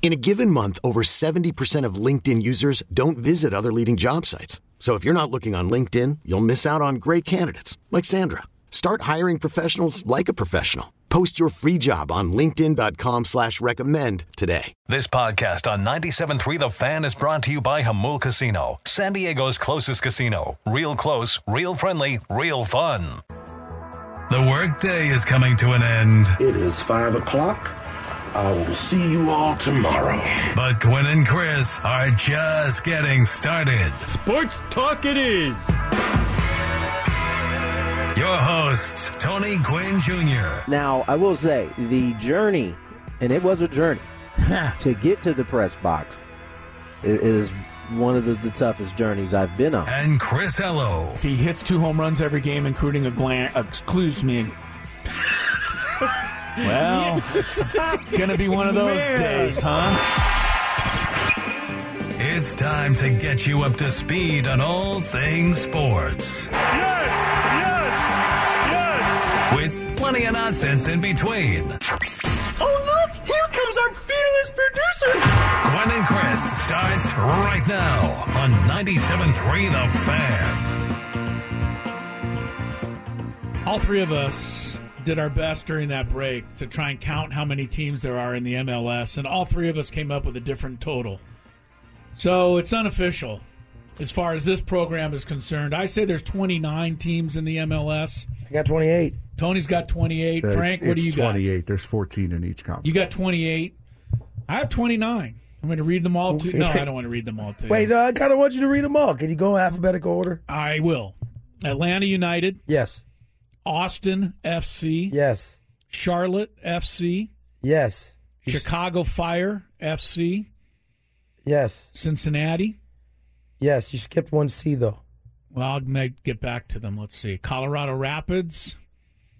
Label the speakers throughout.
Speaker 1: In a given month, over 70% of LinkedIn users don't visit other leading job sites. So if you're not looking on LinkedIn, you'll miss out on great candidates like Sandra. Start hiring professionals like a professional. Post your free job on linkedin.com slash recommend today.
Speaker 2: This podcast on 97.3 The Fan is brought to you by Jamul Casino, San Diego's closest casino. Real close, real friendly, real fun. The workday is coming to an end.
Speaker 3: It is five o'clock. I will see you all tomorrow.
Speaker 2: But Gwynn and Chris are just getting started.
Speaker 4: Sports Talk it is.
Speaker 2: Your hosts, Tony Gwynn Jr.
Speaker 5: Now, I will say the journey, and it was a journey to get to the press box, is one of the, the toughest journeys I've been on.
Speaker 2: And Chris Ello.
Speaker 4: He hits two home runs every game, including a glan. Uh, excuse me. Well, it's gonna be one of those days, huh?
Speaker 2: It's time to get you up to speed on all things sports.
Speaker 4: Yes, yes, yes.
Speaker 2: With plenty of nonsense in between.
Speaker 4: Oh look, here comes our fearless producer.
Speaker 2: Gwynn and Chris starts right now on 97.3 The Fan.
Speaker 6: All three of us did our best during that break to try and count how many teams there are in the MLS, and all three of us came up with a different total. So it's unofficial as far as this program is concerned. I say there's 29 teams in the MLS.
Speaker 7: I got 28.
Speaker 6: Tony's got 28.
Speaker 8: Uh,
Speaker 6: Frank, what do you
Speaker 8: it's
Speaker 6: got?
Speaker 8: 28. There's 14 in each conference.
Speaker 6: You got 28. I have 29. I'm going to read them all to
Speaker 7: Okay.
Speaker 6: No, I don't want to read them all to you.
Speaker 7: Wait, uh, I kind of want you to read them all. Can you go in alphabetical order?
Speaker 6: I will. Atlanta United,
Speaker 7: Yes.
Speaker 6: Austin FC,
Speaker 7: Yes.
Speaker 6: Charlotte FC,
Speaker 7: Yes.
Speaker 6: Chicago Fire FC,
Speaker 7: Yes.
Speaker 6: Cincinnati.
Speaker 7: Yes. You skipped one C, though.
Speaker 6: Well, I'll get back to them. Let's see. Colorado Rapids,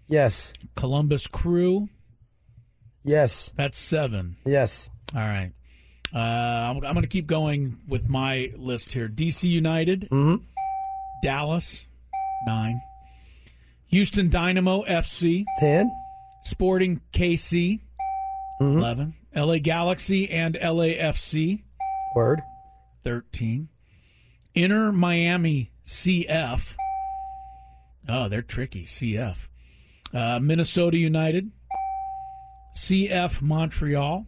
Speaker 7: Yes.
Speaker 6: Columbus Crew.
Speaker 7: Yes.
Speaker 6: That's seven.
Speaker 7: Yes.
Speaker 6: All right. Uh, I'm, I'm going to keep going with my list here. DC United,
Speaker 7: Mm-hmm.
Speaker 6: Dallas, nine. Houston Dynamo FC,
Speaker 7: 10.
Speaker 6: Sporting KC,
Speaker 7: Mm-hmm.
Speaker 6: 11. LA Galaxy and LAFC,
Speaker 7: Word.
Speaker 6: 13. Inter Miami CF. Oh, they're tricky. CF. Uh, Minnesota United. CF Montreal.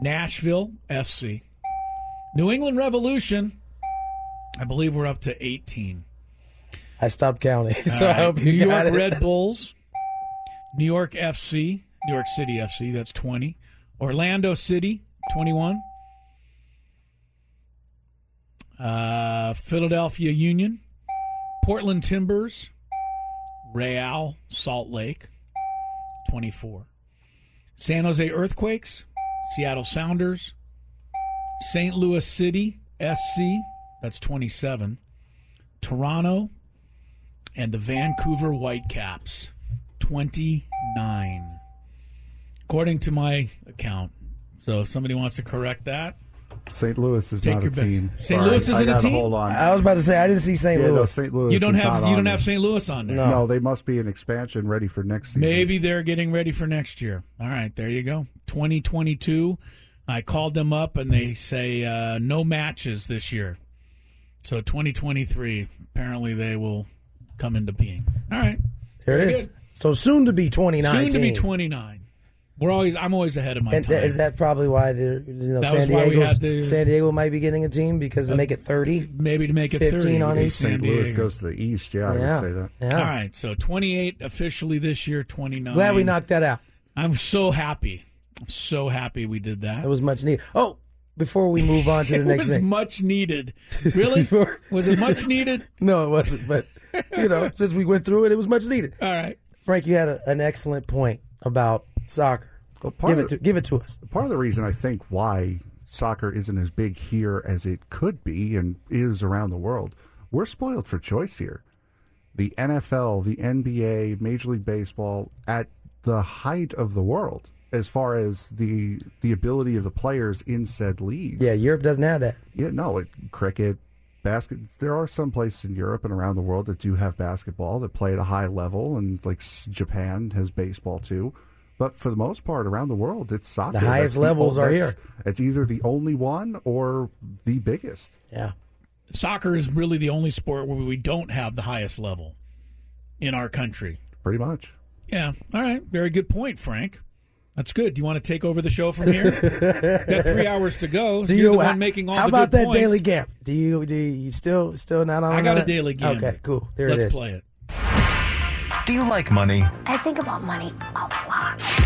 Speaker 6: Nashville FC. New England Revolution. I believe we're up to 18.
Speaker 7: I stopped counting, so
Speaker 6: All
Speaker 7: I
Speaker 6: right.
Speaker 7: hope
Speaker 6: New
Speaker 7: you
Speaker 6: York
Speaker 7: got it.
Speaker 6: Red Bulls. New York FC. New York City FC. That's 20. Orlando City. 21. Uh, Philadelphia Union, Portland Timbers, Real Salt Lake, 24. San Jose Earthquakes, Seattle Sounders, St. Louis City SC, that's 27. Toronto, and the Vancouver Whitecaps, 29. According to my account. So if somebody wants to correct that,
Speaker 8: St. Louis is not a
Speaker 6: bet.
Speaker 8: team.
Speaker 6: St.
Speaker 8: Sorry,
Speaker 6: Louis isn't
Speaker 8: I
Speaker 6: a team?
Speaker 8: Hold on.
Speaker 7: I was about to say I didn't see St.
Speaker 8: yeah, no,
Speaker 7: Louis.
Speaker 8: St. Louis.
Speaker 6: you don't
Speaker 8: is
Speaker 6: have
Speaker 8: not
Speaker 6: you don't
Speaker 8: there.
Speaker 6: have St. Louis on there.
Speaker 7: No.
Speaker 8: No, they must be an expansion ready for next season.
Speaker 6: Maybe they're getting ready for next year. All right, there you go. 2022. I called them up and they say uh, no matches this year. So 2023, apparently they will come into being. All right.
Speaker 7: There
Speaker 6: Very
Speaker 7: it is.
Speaker 6: good.
Speaker 7: So soon to be 29.
Speaker 6: Soon to be 29. We're always I'm always ahead of my
Speaker 7: And
Speaker 6: time.
Speaker 7: is that probably why the you know
Speaker 6: That
Speaker 7: San
Speaker 6: was why we
Speaker 7: Diego's,
Speaker 6: had the-
Speaker 7: San Diego might be getting a team because they uh, make it 30?
Speaker 6: Maybe to make it
Speaker 7: 15
Speaker 6: 30
Speaker 7: on
Speaker 6: would be. San
Speaker 8: St. Louis
Speaker 6: Diego.
Speaker 8: goes to the east. Yeah, I
Speaker 7: Yeah.
Speaker 8: would say that.
Speaker 7: Yeah.
Speaker 6: All right, so 28 officially this year, 29.
Speaker 7: Glad we knocked that out.
Speaker 6: I'm so happy. I'm so happy we did that.
Speaker 7: It was much needed. Oh, before we move on to the next thing,
Speaker 6: it
Speaker 7: next
Speaker 6: was
Speaker 7: thing.
Speaker 6: much needed. Really?
Speaker 7: Before-
Speaker 6: was it much needed?
Speaker 7: no, it wasn't. But you know, since we went through it, it was much needed.
Speaker 6: All right.
Speaker 7: Frank, you had a, an excellent point about soccer.
Speaker 8: part
Speaker 7: give
Speaker 8: of
Speaker 7: it to give it to us.
Speaker 8: Part of the reason I think why soccer isn't as big here as it could be and is around the world, we're spoiled for choice here. The NFL, the NBA, Major League Baseball at the height of the world as far as the the ability of the players in said leagues.
Speaker 7: Yeah, Europe doesn't have that.
Speaker 8: Yeah, no, it, cricket, basket. There are some places in Europe and around the world that do have basketball that play at a high level, and like Japan has baseball too. But for the most part, around the world, it's soccer.
Speaker 7: The highest
Speaker 8: That's
Speaker 7: levels are here.
Speaker 8: It's either the only one or the biggest.
Speaker 7: Yeah.
Speaker 6: Soccer is really the only sport where we don't have the highest level in our country.
Speaker 8: Pretty much.
Speaker 6: Yeah. All right. Very good point, Frank. That's good. Do you want to take over the show from here? Got three hours to go.
Speaker 7: Do
Speaker 6: You're
Speaker 7: you
Speaker 6: the
Speaker 7: know
Speaker 6: one making all
Speaker 7: How about that
Speaker 6: points.
Speaker 7: daily gap? Do you do you still still not on?
Speaker 6: I got a daily gambit.
Speaker 7: Okay, cool. There
Speaker 6: Let's
Speaker 7: it is.
Speaker 6: play it.
Speaker 2: Do you like money?
Speaker 9: I think about money a lot.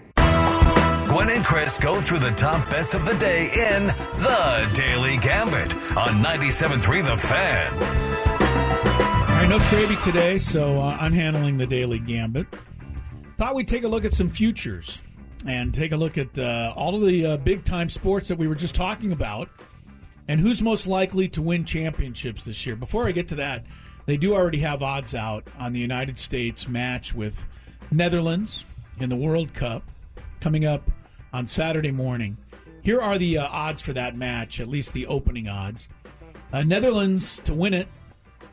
Speaker 2: Gwynn and Chris go through the top bets of the day in The Daily Gambit on 97.3 The Fan.
Speaker 6: All right, no gravy today, so uh, I'm handling the daily gambit. Thought we'd take a look at some futures and take a look at uh, all of the uh, big time sports that we were just talking about and who's most likely to win championships this year. Before I get to that, they do already have odds out on the United States match with Netherlands in the World Cup coming up on Saturday morning. Here are the uh, odds for that match, at least the opening odds. Uh, Netherlands to win it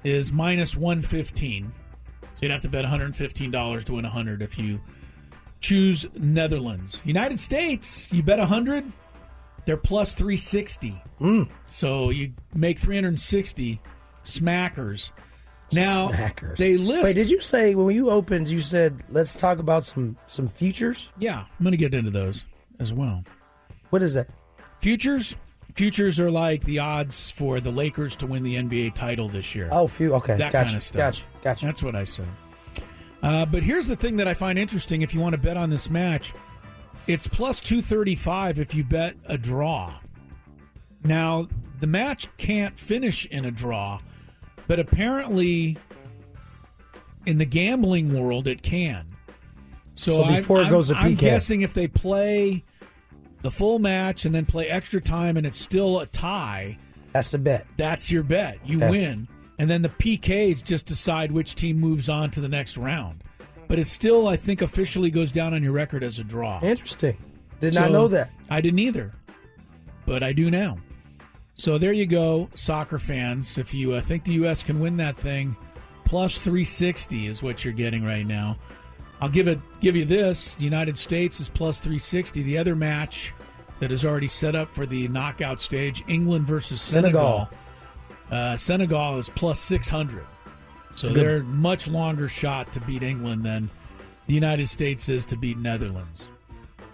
Speaker 6: is minus 115. So you'd have to bet $115 to win 100 if you choose Netherlands. United States, you bet 100, they're plus 360. So you make 360 smackers. Now,
Speaker 7: Smackers.
Speaker 6: they list.
Speaker 7: Wait, did you say when you opened? You said let's talk about some some futures.
Speaker 6: Yeah, I'm going to get into those as well.
Speaker 7: What is that?
Speaker 6: Futures? Futures are like the odds for the Lakers to win the NBA title this year.
Speaker 7: Oh, few. Okay,
Speaker 6: that
Speaker 7: gotcha,
Speaker 6: kind of stuff.
Speaker 7: gotcha, gotcha.
Speaker 6: That's what I said. Uh, but here's the thing that I find interesting if you want to bet on this match it's plus 235 if you bet a draw. Now, the match can't finish in a draw, but apparently in the gambling world it can. So,
Speaker 7: So before it
Speaker 6: I'm,
Speaker 7: goes to
Speaker 6: I'm guessing if they play the full match and then play extra time and it's still a tie,
Speaker 7: That's the bet.
Speaker 6: that's your bet. You
Speaker 7: Okay.
Speaker 6: win. And then the PKs just decide which team moves on to the next round. But it still, I think, officially goes down on your record as a draw.
Speaker 7: Interesting. Did not
Speaker 6: So,
Speaker 7: know that.
Speaker 6: I didn't either. But I do now. So there you go, soccer fans. If you uh, think the U.S. can win that thing, plus 360 is what you're getting right now. I'll give it give you this. The United States is plus 360. The other match that is already set up for the knockout stage, England versus Senegal. Uh, Senegal is plus 600. So they're much longer shot to beat England than the United States is to beat Netherlands.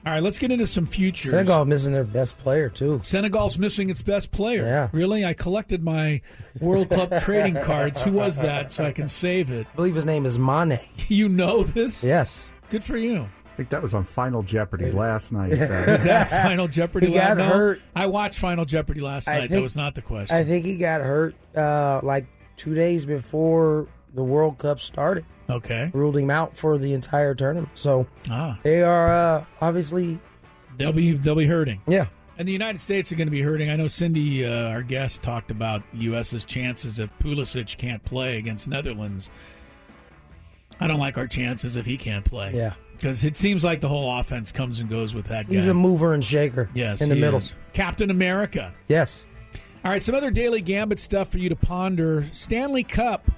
Speaker 6: All right, let's get into some futures.
Speaker 7: Senegal missing their best player too.
Speaker 6: Senegal's missing its best player.
Speaker 7: Yeah.
Speaker 6: Really? I collected my World Cup trading cards. Who was that so I can save it?
Speaker 7: I believe his name is Mane.
Speaker 6: You know this?
Speaker 7: Yes.
Speaker 6: Good for you.
Speaker 8: I think that was on Final Jeopardy last night.
Speaker 6: Was that Final Jeopardy
Speaker 7: He
Speaker 6: last
Speaker 7: got
Speaker 6: no,
Speaker 7: hurt.
Speaker 6: I watched Final Jeopardy last
Speaker 7: I
Speaker 6: night. that was not the question.
Speaker 7: I think he got hurt uh, like two days before the World Cup started.
Speaker 6: okay.
Speaker 7: Ruled him out for the entire tournament. So
Speaker 6: Ah.
Speaker 7: they are uh, obviously
Speaker 6: They'll be they'll be hurting.
Speaker 7: yeah.
Speaker 6: And the United States are going to be hurting. I know Cindy, uh, our guest, talked about U.S.'s chances if Pulisic can't play against Netherlands. I don't like our chances if he can't play.
Speaker 7: Yeah.
Speaker 6: Because it seems like the whole offense comes and goes with that guy.
Speaker 7: He's a mover and shaker.
Speaker 6: yes,
Speaker 7: in the middle.
Speaker 6: is. Captain America.
Speaker 7: Yes.
Speaker 6: All right, some other daily gambit stuff for you to ponder. Stanley Cup.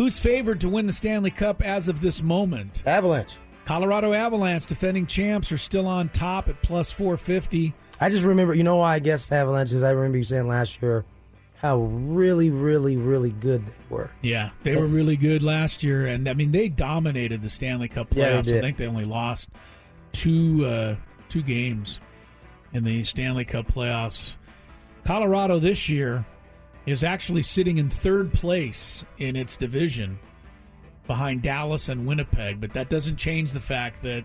Speaker 6: Who's favored to win the Stanley Cup as of this moment?
Speaker 7: Avalanche.
Speaker 6: Colorado Avalanche, defending champs, are still on top at plus 450.
Speaker 7: I just remember, you know why I guess Avalanche is I remember you saying last year how really, really, really good they were.
Speaker 6: Yeah, they were really good last year, and I mean they dominated the Stanley Cup
Speaker 7: Yeah,
Speaker 6: playoffs. I think they only lost two uh, two games in the Stanley Cup playoffs. Colorado this year is actually sitting in third place in its division behind Dallas and Winnipeg, but that doesn't change the fact that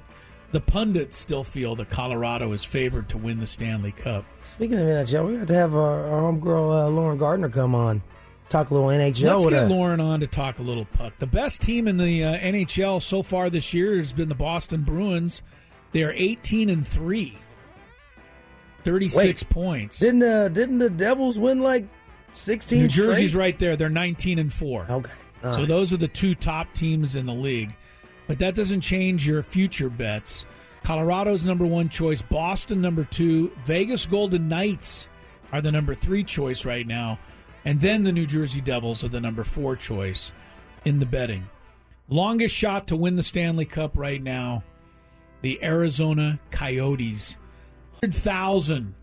Speaker 6: the pundits still feel that Colorado is favored to win the Stanley Cup.
Speaker 7: Speaking of NHL, we got to have our, our homegirl uh, Lauren Gardner come on, talk a little NHL
Speaker 6: Let's get
Speaker 7: us.
Speaker 6: Lauren on to talk a little puck. The best team in the uh, NHL so far this year has been the Boston Bruins. They are 18 and 3. 36
Speaker 7: Wait,
Speaker 6: points.
Speaker 7: Didn't uh, didn't the Devils win like sixteen?
Speaker 6: New Jersey's right there. They're 19 and 4.
Speaker 7: Okay. All
Speaker 6: so
Speaker 7: right.
Speaker 6: those are the two top teams in the league. But that doesn't change your future bets. Colorado's number one choice, Boston number two, Vegas Golden Knights are the number three choice right now, and then the New Jersey Devils are the number four choice in the betting. Longest shot to win the Stanley Cup right now, the Arizona Coyotes. 100,000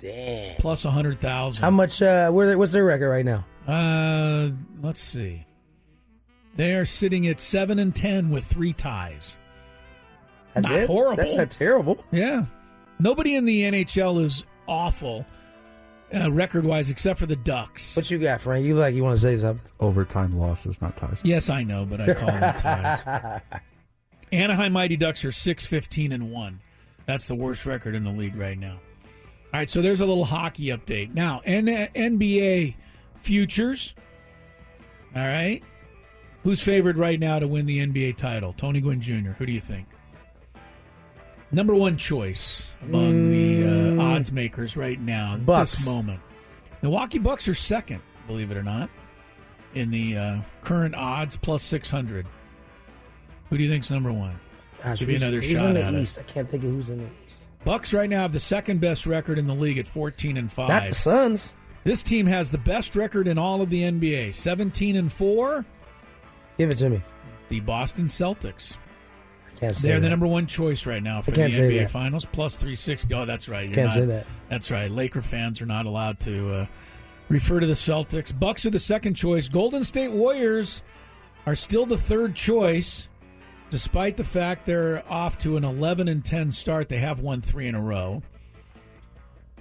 Speaker 7: Damn.
Speaker 6: plus 100,000.
Speaker 7: How much? Uh, where, what's their record right now?
Speaker 6: Uh, let's see. They are sitting at seven and ten with three ties.
Speaker 7: That's
Speaker 6: not
Speaker 7: it?
Speaker 6: horrible.
Speaker 7: That's not terrible.
Speaker 6: Yeah, nobody in the NHL is awful uh, record-wise, except for the Ducks.
Speaker 7: What you got, Frank? You like you want to say something?
Speaker 8: Overtime losses, not ties.
Speaker 6: Yes, I know, but I call them ties. Anaheim Mighty Ducks are six fifteen and one. That's the worst record in the league right now. All right, so there's a little hockey update now. N- NBA futures. All right, who's favored right now to win the NBA title? Tony Gwynn Jr. Who do you think? Number one choice among the uh, odds makers right now at
Speaker 7: Bucks.
Speaker 6: this moment. Milwaukee Bucks are second, believe it or not, in the uh, current odds plus six hundred. Who do you think's number one?
Speaker 7: Gosh,
Speaker 6: Give you another shot at it.
Speaker 7: I can't think of who's in the East.
Speaker 6: Bucks right now have the second best record in the league at 14 and 5.
Speaker 7: That's the Suns.
Speaker 6: This team has the best record in all of the NBA, 17 and 4.
Speaker 7: Give it to me.
Speaker 6: The Boston Celtics.
Speaker 7: I can't say
Speaker 6: They're
Speaker 7: that.
Speaker 6: the number one choice right now for the NBA
Speaker 7: that.
Speaker 6: Finals, plus 360. Oh, that's right. You're
Speaker 7: Can't
Speaker 6: not-
Speaker 7: say that.
Speaker 6: That's right. Laker fans are not allowed to uh, refer to the Celtics. Bucks are the second choice. Golden State Warriors are still the third choice, despite the fact they're off to an 11 and 10 start. They have won three in a row.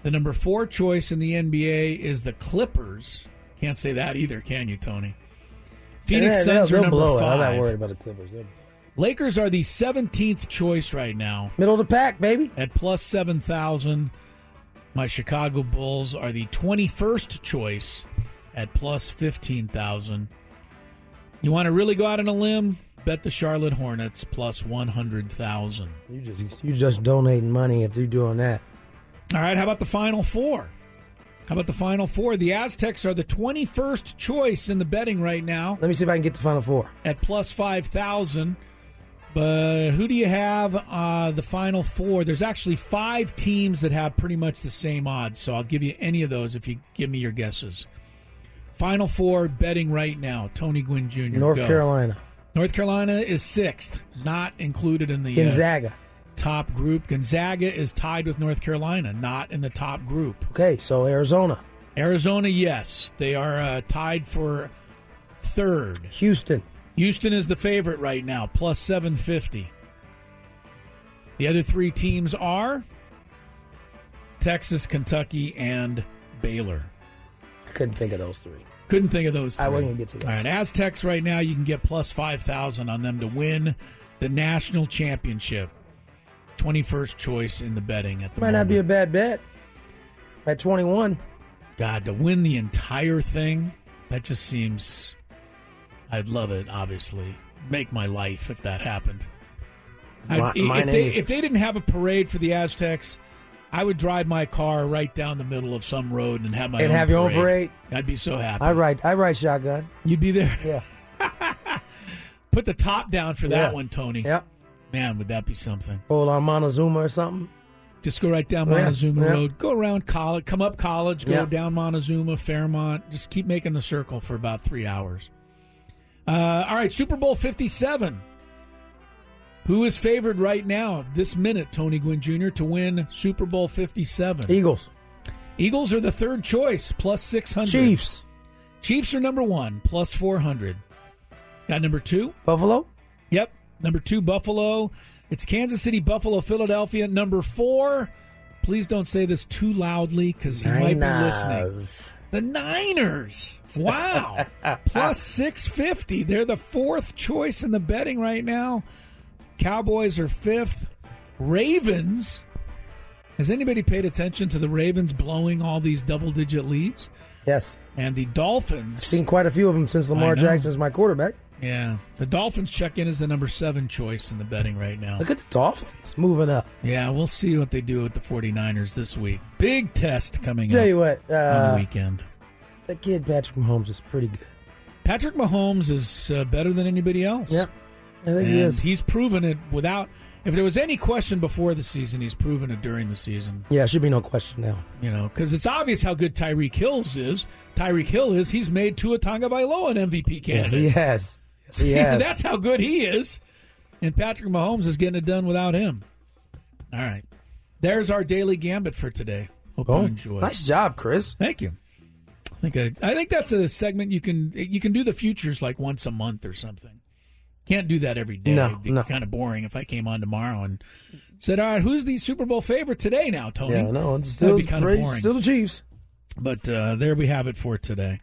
Speaker 6: The number four choice in the NBA is the Clippers. Can't say that either, can you, Tony? Phoenix
Speaker 7: Yeah,
Speaker 6: Suns
Speaker 7: they'll,
Speaker 6: are
Speaker 7: they'll
Speaker 6: number five.
Speaker 7: I'm not worried about the Clippers. They'll.
Speaker 6: Lakers are the 17th choice right now
Speaker 7: Middle of the pack, baby.
Speaker 6: at plus 7,000. My Chicago Bulls are the 21st choice at plus 15,000. You want to really go out on a limb? Bet the Charlotte Hornets plus 100,000.
Speaker 7: You just you just donating money if you're doing that.
Speaker 6: All right, how about the Final Four? How about the Final Four? The Aztecs are the 21st choice in the betting right now
Speaker 7: Let me see if I can get the final four.
Speaker 6: at plus 5,000. But who do you have uh, the Final Four? There's actually five teams that have pretty much the same odds, so I'll give you any of those if you give me your guesses. Final Four betting right now. Tony Gwynn Jr.
Speaker 7: North
Speaker 6: go.
Speaker 7: Carolina,
Speaker 6: North Carolina is sixth, not included in the uh, top group. Gonzaga is tied with North Carolina, not in the top group.
Speaker 7: Okay, so Arizona,
Speaker 6: Arizona, yes, they are uh, tied for third.
Speaker 7: Houston,
Speaker 6: Houston is the favorite right now, plus 750. The other three teams are Texas, Kentucky, and Baylor.
Speaker 7: I couldn't think of those three.
Speaker 6: Couldn't think of those three.
Speaker 7: I wouldn't gonna get to those.
Speaker 6: All right, Aztecs right now, you can get plus 5,000 on them to win the national championship. 21st choice in the betting at the
Speaker 7: Might
Speaker 6: moment.
Speaker 7: not be a bad bet. At 21,
Speaker 6: God, to win the entire thing, that just seems. I'd love it, obviously. Make my life if that happened. I- if, they, if they didn't have a parade for the Aztecs, I would drive my car right down the middle of some road and have my
Speaker 7: And
Speaker 6: own
Speaker 7: have your own parade?
Speaker 6: I'd be so happy.
Speaker 7: I ride I ride shotgun.
Speaker 6: You'd be there.
Speaker 7: Yeah,
Speaker 6: Put the top down for that
Speaker 7: Yeah.
Speaker 6: one, Tony.
Speaker 7: yep.
Speaker 6: Man, would that be something?
Speaker 7: Hold on Montezuma or something.
Speaker 6: Just go right down Montezuma
Speaker 7: yeah.
Speaker 6: Road, go around college, come up college, go
Speaker 7: Yeah.
Speaker 6: down Montezuma, Fairmont. Just keep making the circle for about three hours. Uh, all right, Super Bowl 57. Who is favored right now, this minute, Tony Gwynn Jr., to win Super Bowl 57?
Speaker 7: Eagles.
Speaker 6: Eagles are the third choice, plus 600.
Speaker 7: Chiefs.
Speaker 6: Chiefs are number one, plus 400. Got number two?
Speaker 7: Buffalo?
Speaker 6: Yep. Number two, Buffalo. It's Kansas City, Buffalo, Philadelphia. Number four, please don't say this too loudly because he might be listening. The Niners. Wow. Plus 650. They're the fourth choice in the betting right now. Cowboys are fifth. Ravens. Has anybody paid attention to the Ravens blowing all these double digit leads?
Speaker 7: Yes.
Speaker 6: And the Dolphins.
Speaker 7: Seen quite a few of them since Lamar. Jackson's my quarterback.
Speaker 6: Yeah. The Dolphins check in as the number seven choice in the betting right now.
Speaker 7: Look at the Dolphins moving up.
Speaker 6: Yeah, we'll see what they do with the 49ers this week. Big test coming
Speaker 7: Tell
Speaker 6: up
Speaker 7: you what,
Speaker 6: on
Speaker 7: uh,
Speaker 6: the weekend.
Speaker 7: that kid Patrick Mahomes is pretty good.
Speaker 6: Patrick Mahomes is uh, better than anybody else.
Speaker 7: Yep. I think
Speaker 6: and
Speaker 7: he is.
Speaker 6: He's proven it without. If there was any question before the season, he's proven it during the season.
Speaker 7: Yeah, should be no question now.
Speaker 6: You know, because it's obvious how good Tyreek Hills is. Tyreek Hill is. He's made Tua Tagovailoa an MVP
Speaker 7: Yes,
Speaker 6: candidate.
Speaker 7: he has. Yes, he has.
Speaker 6: That's how good he is. And Patrick Mahomes is getting it done without him. All right. There's our daily gambit for today. Hope
Speaker 7: Oh,
Speaker 6: you enjoy.
Speaker 7: nice job, Chris.
Speaker 6: Thank you. I think I, I think that's a segment you can you can do the futures like once a month or something. Can't do that every day.
Speaker 7: No,
Speaker 6: It'd be
Speaker 7: no.
Speaker 6: kind of boring if I came on tomorrow and said, "All right, who's the Super Bowl favorite today?" Now, Tony.
Speaker 7: Yeah, no, it's
Speaker 6: That'd
Speaker 7: still,
Speaker 6: be kind of boring.
Speaker 7: still the Chiefs.
Speaker 6: But uh, there we have it for today.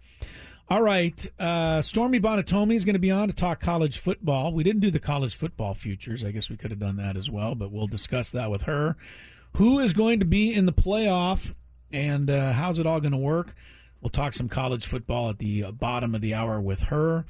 Speaker 6: All right, uh, Stormy Buonantony is going to be on to talk college football. We didn't do the college football futures. I guess we could have done that as well, but we'll discuss that with her. Who is going to be in the playoff, and uh, how's it all going to work? We'll talk some college football at the uh, bottom of the hour with her.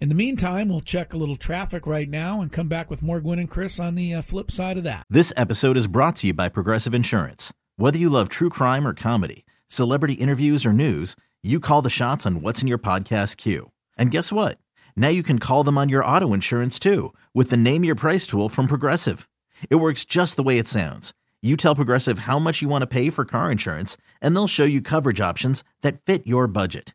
Speaker 6: In the meantime, we'll check a little traffic right now and come back with more Gwynn and Chris on the uh, flip side of that.
Speaker 10: This episode is brought to you by Progressive Insurance. Whether you love true crime or comedy, celebrity interviews or news, you call the shots on what's in your podcast queue. And guess what? Now you can call them on your auto insurance too with the Name Your Price tool from Progressive. It works just the way it sounds. You tell Progressive how much you want to pay for car insurance, and they'll show you coverage options that fit your budget.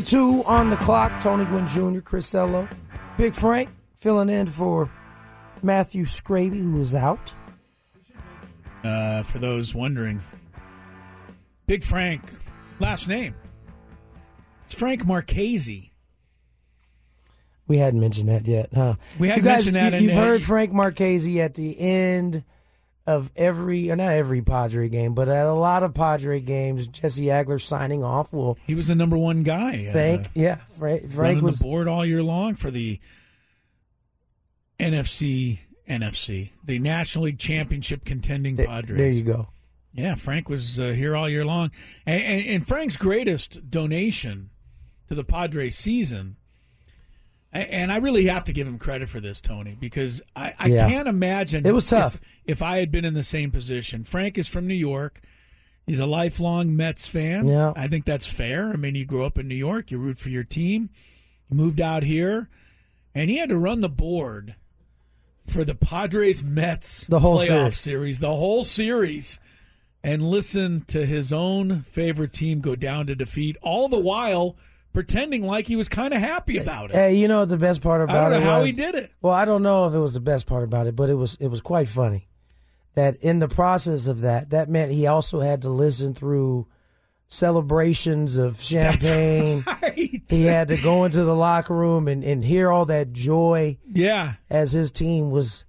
Speaker 7: Three twenty-two on the clock. Tony Gwynn Jr., Chris Ello, Big Frank filling in for Matthew Scraby, who was out.
Speaker 6: Uh, for those wondering, Big Frank, last name. It's Frank Marchese.
Speaker 7: We hadn't mentioned that yet, huh?
Speaker 6: We hadn't
Speaker 7: you guys,
Speaker 6: mentioned that.
Speaker 7: You, you've
Speaker 6: uh,
Speaker 7: heard Frank Marchese at the end of every, or not every Padre game, but at a lot of Padre games. Jesse Agler signing off. Will
Speaker 6: He was the number one guy. uh,
Speaker 7: thank yeah, Frank, Frank was
Speaker 6: the board all year long for the NFC NFC, the National League Championship contending
Speaker 7: There-
Speaker 6: Padres.
Speaker 7: There you go.
Speaker 6: Yeah, Frank was uh, here all year long, and, and, and Frank's greatest donation to the Padres season. And I really have to give him credit for this, Tony, because I, I
Speaker 7: Yeah.
Speaker 6: can't imagine
Speaker 7: It was
Speaker 6: if-
Speaker 7: tough.
Speaker 6: If, I had been in the same position. Frank is from New York. He's a lifelong Mets fan.
Speaker 7: Yeah.
Speaker 6: I think that's fair. I mean, you grew up in New York, you root for your team. You moved out here, and he had to run the board for the Padres Mets
Speaker 7: The whole
Speaker 6: playoff
Speaker 7: series.
Speaker 6: series, the whole series, and listen to his own favorite team go down to defeat, all the while pretending like he was kind of happy about it.
Speaker 7: Hey, you know what the best part about
Speaker 6: I don't know
Speaker 7: it
Speaker 6: how
Speaker 7: was?
Speaker 6: he did it.
Speaker 7: Well, I don't know if it was the best part about it, but it was it was quite funny. That in the process of that, that meant he also had to listen through celebrations of champagne.
Speaker 6: Right.
Speaker 7: He had to go into the locker room and, and hear all that joy
Speaker 6: Yeah.
Speaker 7: as his team was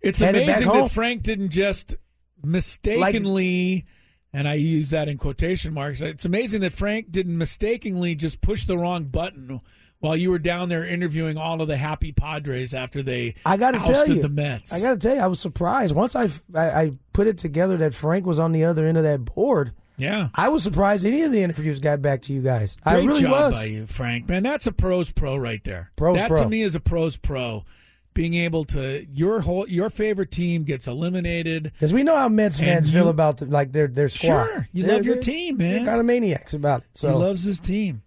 Speaker 6: It's amazing that Frank didn't just mistakenly, and I use that in quotation marks. It's amazing that Frank didn't mistakenly just push the wrong button while you were down there interviewing all of the happy Padres after they
Speaker 7: I got to tell you,
Speaker 6: the Mets.
Speaker 7: I got to tell you, I was surprised once I, I I put it together that Frank was on the other end of that board.
Speaker 6: yeah.
Speaker 7: I was surprised any of the interviews got back to you guys. I really
Speaker 6: job
Speaker 7: was.
Speaker 6: by you, Frank. Man, that's a pros pro right there.
Speaker 7: Pros
Speaker 6: that
Speaker 7: pro.
Speaker 6: to me is a pros pro. Being able to your whole your favorite team gets eliminated.
Speaker 7: Because we know how Mets fans
Speaker 6: you-
Speaker 7: feel about the, like their their squad.
Speaker 6: Sure, you
Speaker 7: They're-
Speaker 6: love your
Speaker 7: they're-
Speaker 6: team,
Speaker 7: They're
Speaker 6: man.
Speaker 7: kind of maniacs about it. So
Speaker 6: He loves his team.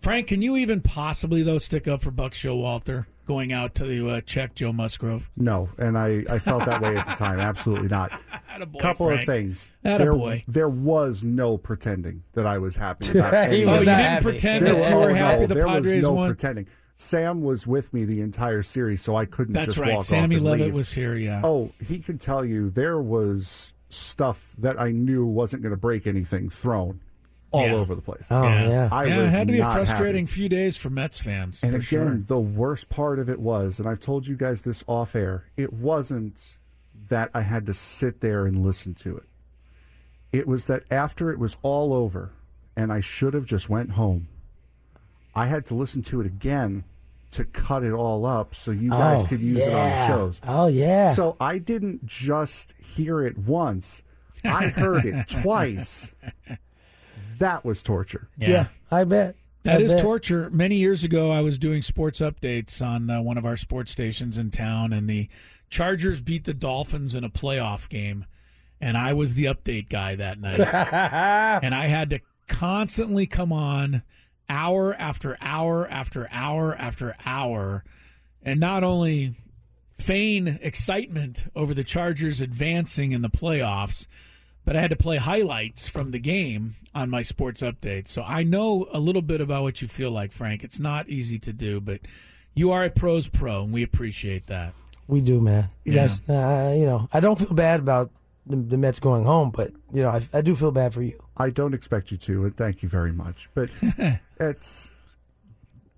Speaker 6: Frank, can you even possibly though stick up for Buck Showalter going out to uh, check Joe Musgrove?
Speaker 8: No, and I, I felt that way at the time. Absolutely not.
Speaker 6: Attaboy,
Speaker 8: Couple
Speaker 6: Frank.
Speaker 8: of things.
Speaker 6: Attaboy.
Speaker 8: There, there was no pretending that I was happy about
Speaker 7: He
Speaker 8: any
Speaker 7: was
Speaker 6: Oh, you didn't
Speaker 7: happy.
Speaker 6: pretend
Speaker 8: There
Speaker 6: that
Speaker 8: was-
Speaker 6: you were happy
Speaker 8: no,
Speaker 6: the
Speaker 8: there
Speaker 6: Padres
Speaker 8: was no
Speaker 6: won.
Speaker 8: pretending. Sam was with me the entire series, so I couldn't
Speaker 6: That's
Speaker 8: just
Speaker 6: right.
Speaker 8: walk
Speaker 6: Sammy
Speaker 8: off and
Speaker 6: Levitt
Speaker 8: leave.
Speaker 6: was here. Yeah.
Speaker 8: Oh, he could tell you there was stuff that I knew wasn't going to break anything thrown all
Speaker 6: Yeah.
Speaker 8: over the place.
Speaker 7: Oh yeah.
Speaker 8: I
Speaker 6: yeah, it had to be a frustrating
Speaker 8: happy.
Speaker 6: few days for Mets fans.
Speaker 8: And again,
Speaker 6: sure.
Speaker 8: the worst part of it was, and I've told you guys this off air, it wasn't that I had to sit there and listen to it. It was that after it was all over and I should have just went home, I had to listen to it again to cut it all up so you guys
Speaker 7: Oh,
Speaker 8: could use it on the shows.
Speaker 7: Oh yeah.
Speaker 8: So I didn't just hear it once. I heard it twice. That was torture.
Speaker 7: yeah. I bet.
Speaker 6: That
Speaker 7: I
Speaker 6: is
Speaker 7: bet.
Speaker 6: torture. Many years ago, I was doing sports updates on uh, one of our sports stations in town, and the Chargers beat the Dolphins in a playoff game, and I was the update guy that night, and I had to constantly come on hour after hour after hour after hour, and not only feign excitement over the Chargers advancing in the playoffs, but I had to play highlights from the game on my sports update. So I know a little bit about what you feel like, Frank. It's not easy to do, but you are a pros pro, and we appreciate that.
Speaker 7: We do, man.
Speaker 6: Yeah.
Speaker 7: Yes. Uh, you know, I don't feel bad about the, the Mets going home, but you know, I, I do feel bad for you.
Speaker 8: I don't expect you to, and thank you very much. But it's,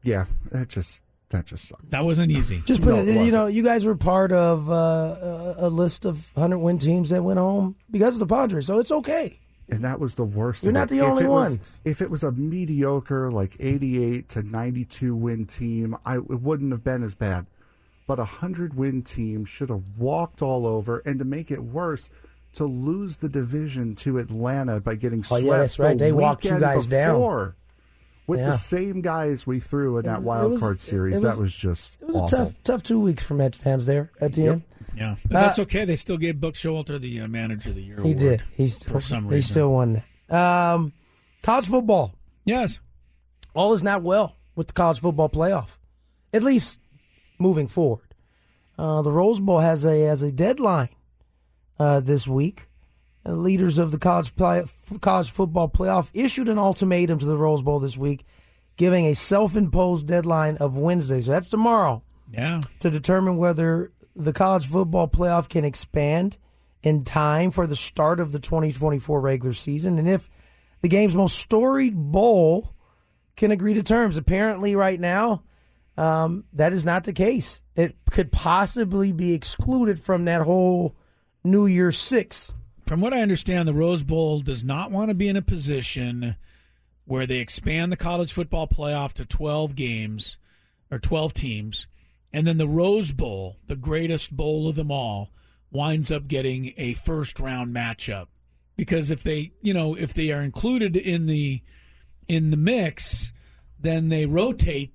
Speaker 8: yeah, that just that just sucked.
Speaker 6: That wasn't easy.
Speaker 7: Just put
Speaker 8: No,
Speaker 7: it,
Speaker 8: it
Speaker 7: you know, you guys were part of uh, a, a list of hundred win teams that went home because of the Padres, so it's okay.
Speaker 8: And that was the worst.
Speaker 7: You're not
Speaker 8: it.
Speaker 7: the
Speaker 8: If
Speaker 7: only
Speaker 8: it was-
Speaker 7: ones.
Speaker 8: if it was a mediocre, like 88 to 92 win team, I it wouldn't have been as bad. But a hundred win team should have walked all over, and to make it worse, to lose the division to Atlanta by getting
Speaker 7: Oh,
Speaker 8: swept.
Speaker 7: yeah, that's right.
Speaker 8: the
Speaker 7: They walked you
Speaker 8: weekend
Speaker 7: guys down.
Speaker 8: before. With
Speaker 7: Yeah.
Speaker 8: the same guys we threw in that
Speaker 7: It
Speaker 8: wild
Speaker 7: was-
Speaker 8: card series,
Speaker 7: was-
Speaker 8: that was just
Speaker 7: It was
Speaker 8: awful.
Speaker 7: a tough, tough two weeks for Mets fans there at the
Speaker 8: Yep.
Speaker 7: end.
Speaker 6: Yeah, but
Speaker 7: Uh,
Speaker 6: that's okay. They still gave Buck Showalter the uh, Manager of the Year
Speaker 7: He
Speaker 6: award.
Speaker 7: did. He still,
Speaker 6: for some
Speaker 7: he still won that. Um, college football.
Speaker 6: Yes.
Speaker 7: All is not well with the college football playoff, at least moving forward. Uh, the Rose Bowl has a has a deadline uh, this week. Uh, leaders of the college play, college football playoff issued an ultimatum to the Rose Bowl this week, giving a self-imposed deadline of Wednesday. So that's tomorrow
Speaker 6: Yeah.
Speaker 7: to determine whether the college football playoff can expand in time for the start of the 2024 regular season and if the game's most storied bowl can agree to terms. Apparently, right now, um, that is not the case. It could possibly be excluded from that whole New Year's Six.
Speaker 6: From what I understand, the Rose Bowl does not want to be in a position where they expand the college football playoff to 12 games or 12 teams, and then the Rose Bowl, the greatest bowl of them all, winds up getting a first round matchup. Because if they, you know, if they are included in the in the mix, then they rotate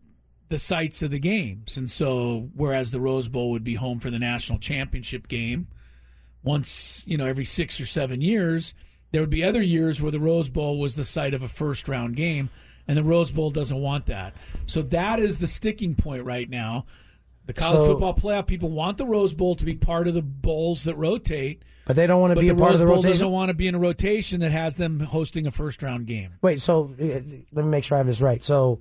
Speaker 6: the sites of the games. And so whereas the Rose Bowl would be home for the national championship game, once, you know, every six or seven years, there would be other years where the Rose Bowl was the site of a first round game, and the Rose Bowl doesn't want that. So that is the sticking point right now. The college
Speaker 7: So-
Speaker 6: football playoff people want the Rose Bowl to be part of the bowls that rotate.
Speaker 7: But they don't want to be a part
Speaker 6: Rose
Speaker 7: of the
Speaker 6: Bowl
Speaker 7: rotation.
Speaker 6: doesn't want to be in a rotation that has them hosting a first round game.
Speaker 7: Wait, so uh, let me make sure I have this right. So